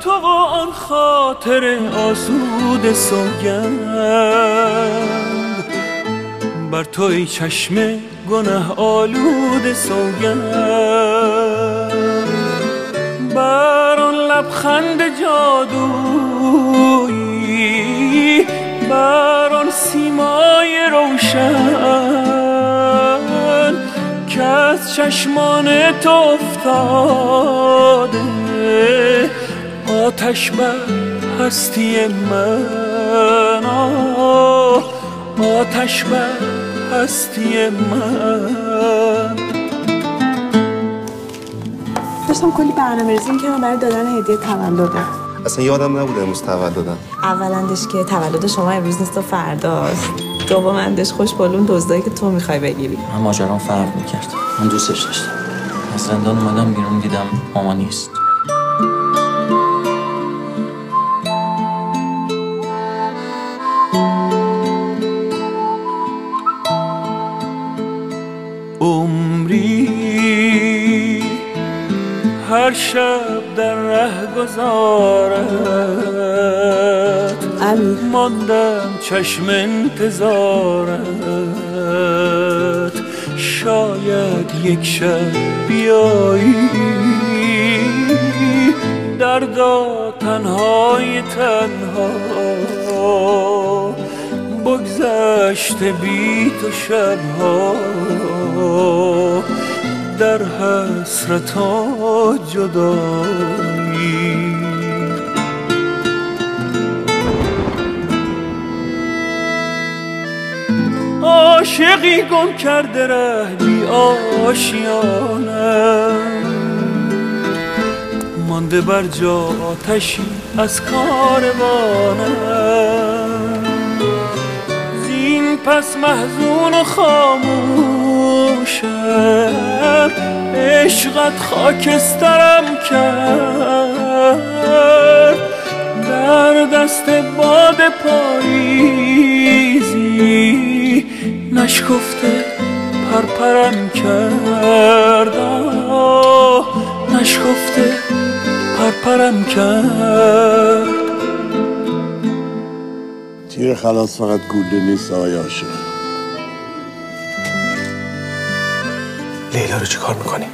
تو و آن خاطر آسود سوگند. بر تو ای چشم گنه آلود سوگند. بر آن لبخند جادویی بر آن سیمای روشن که از چشمان تو افتاده. آتش بر هستی من آتش بر هستی من. داشتم کلی برنامه ریزی می‌کردم برای دادن هدیه تولده اصلا یادم نبوده امروز تولدم. اولندش که تولد شما امروز نیست و فرداست. دومندش خوش بالون دزدایی که تو می‌خوای بگیری. من ماجرام فرق می‌کرد. من دوستش داشتم. از زندان اومدم بیرون دیدم ماما نیست. عمری هر شب در ره گذارت ماندم چشم انتظارت. شاید یک شب بیایی. دردا تنهای تنها. بگذشته بی تو شبها. در حسرت و جدایی. عاشقی گم کرده ره بی آشیانم مانده بر جا آتشی از کاروانم پس محزون و خاموشم عشقت خاکسترم کرد. در دست باد پاییزی نشکفته پرپرم کرد. نشکفته پرپرم کرد. تیر خلاص فقط گوله نیست آقای عاشق لیلا رو چیکار می‌کنی؟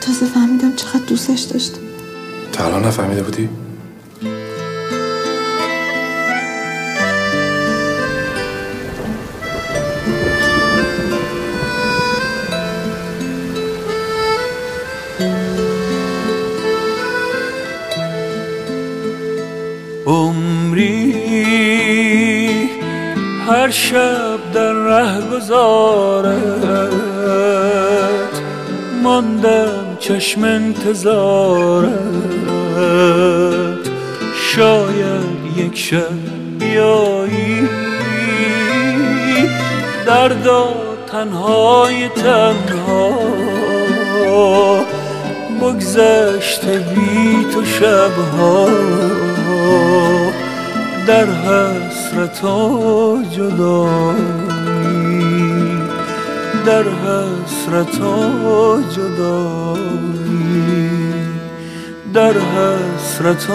تازه فهمیدم چقدر دوستش داشتم تا الان نفهمیده بودی؟ هر شب در ره گذارت ماندم چشم انتظارت. شاید یک شب بیایی دردا تنهای تنها بگذشته بی تو شبها. در حسرت و جدایی در حسرت و جدایی در حسرت و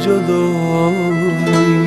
جدایی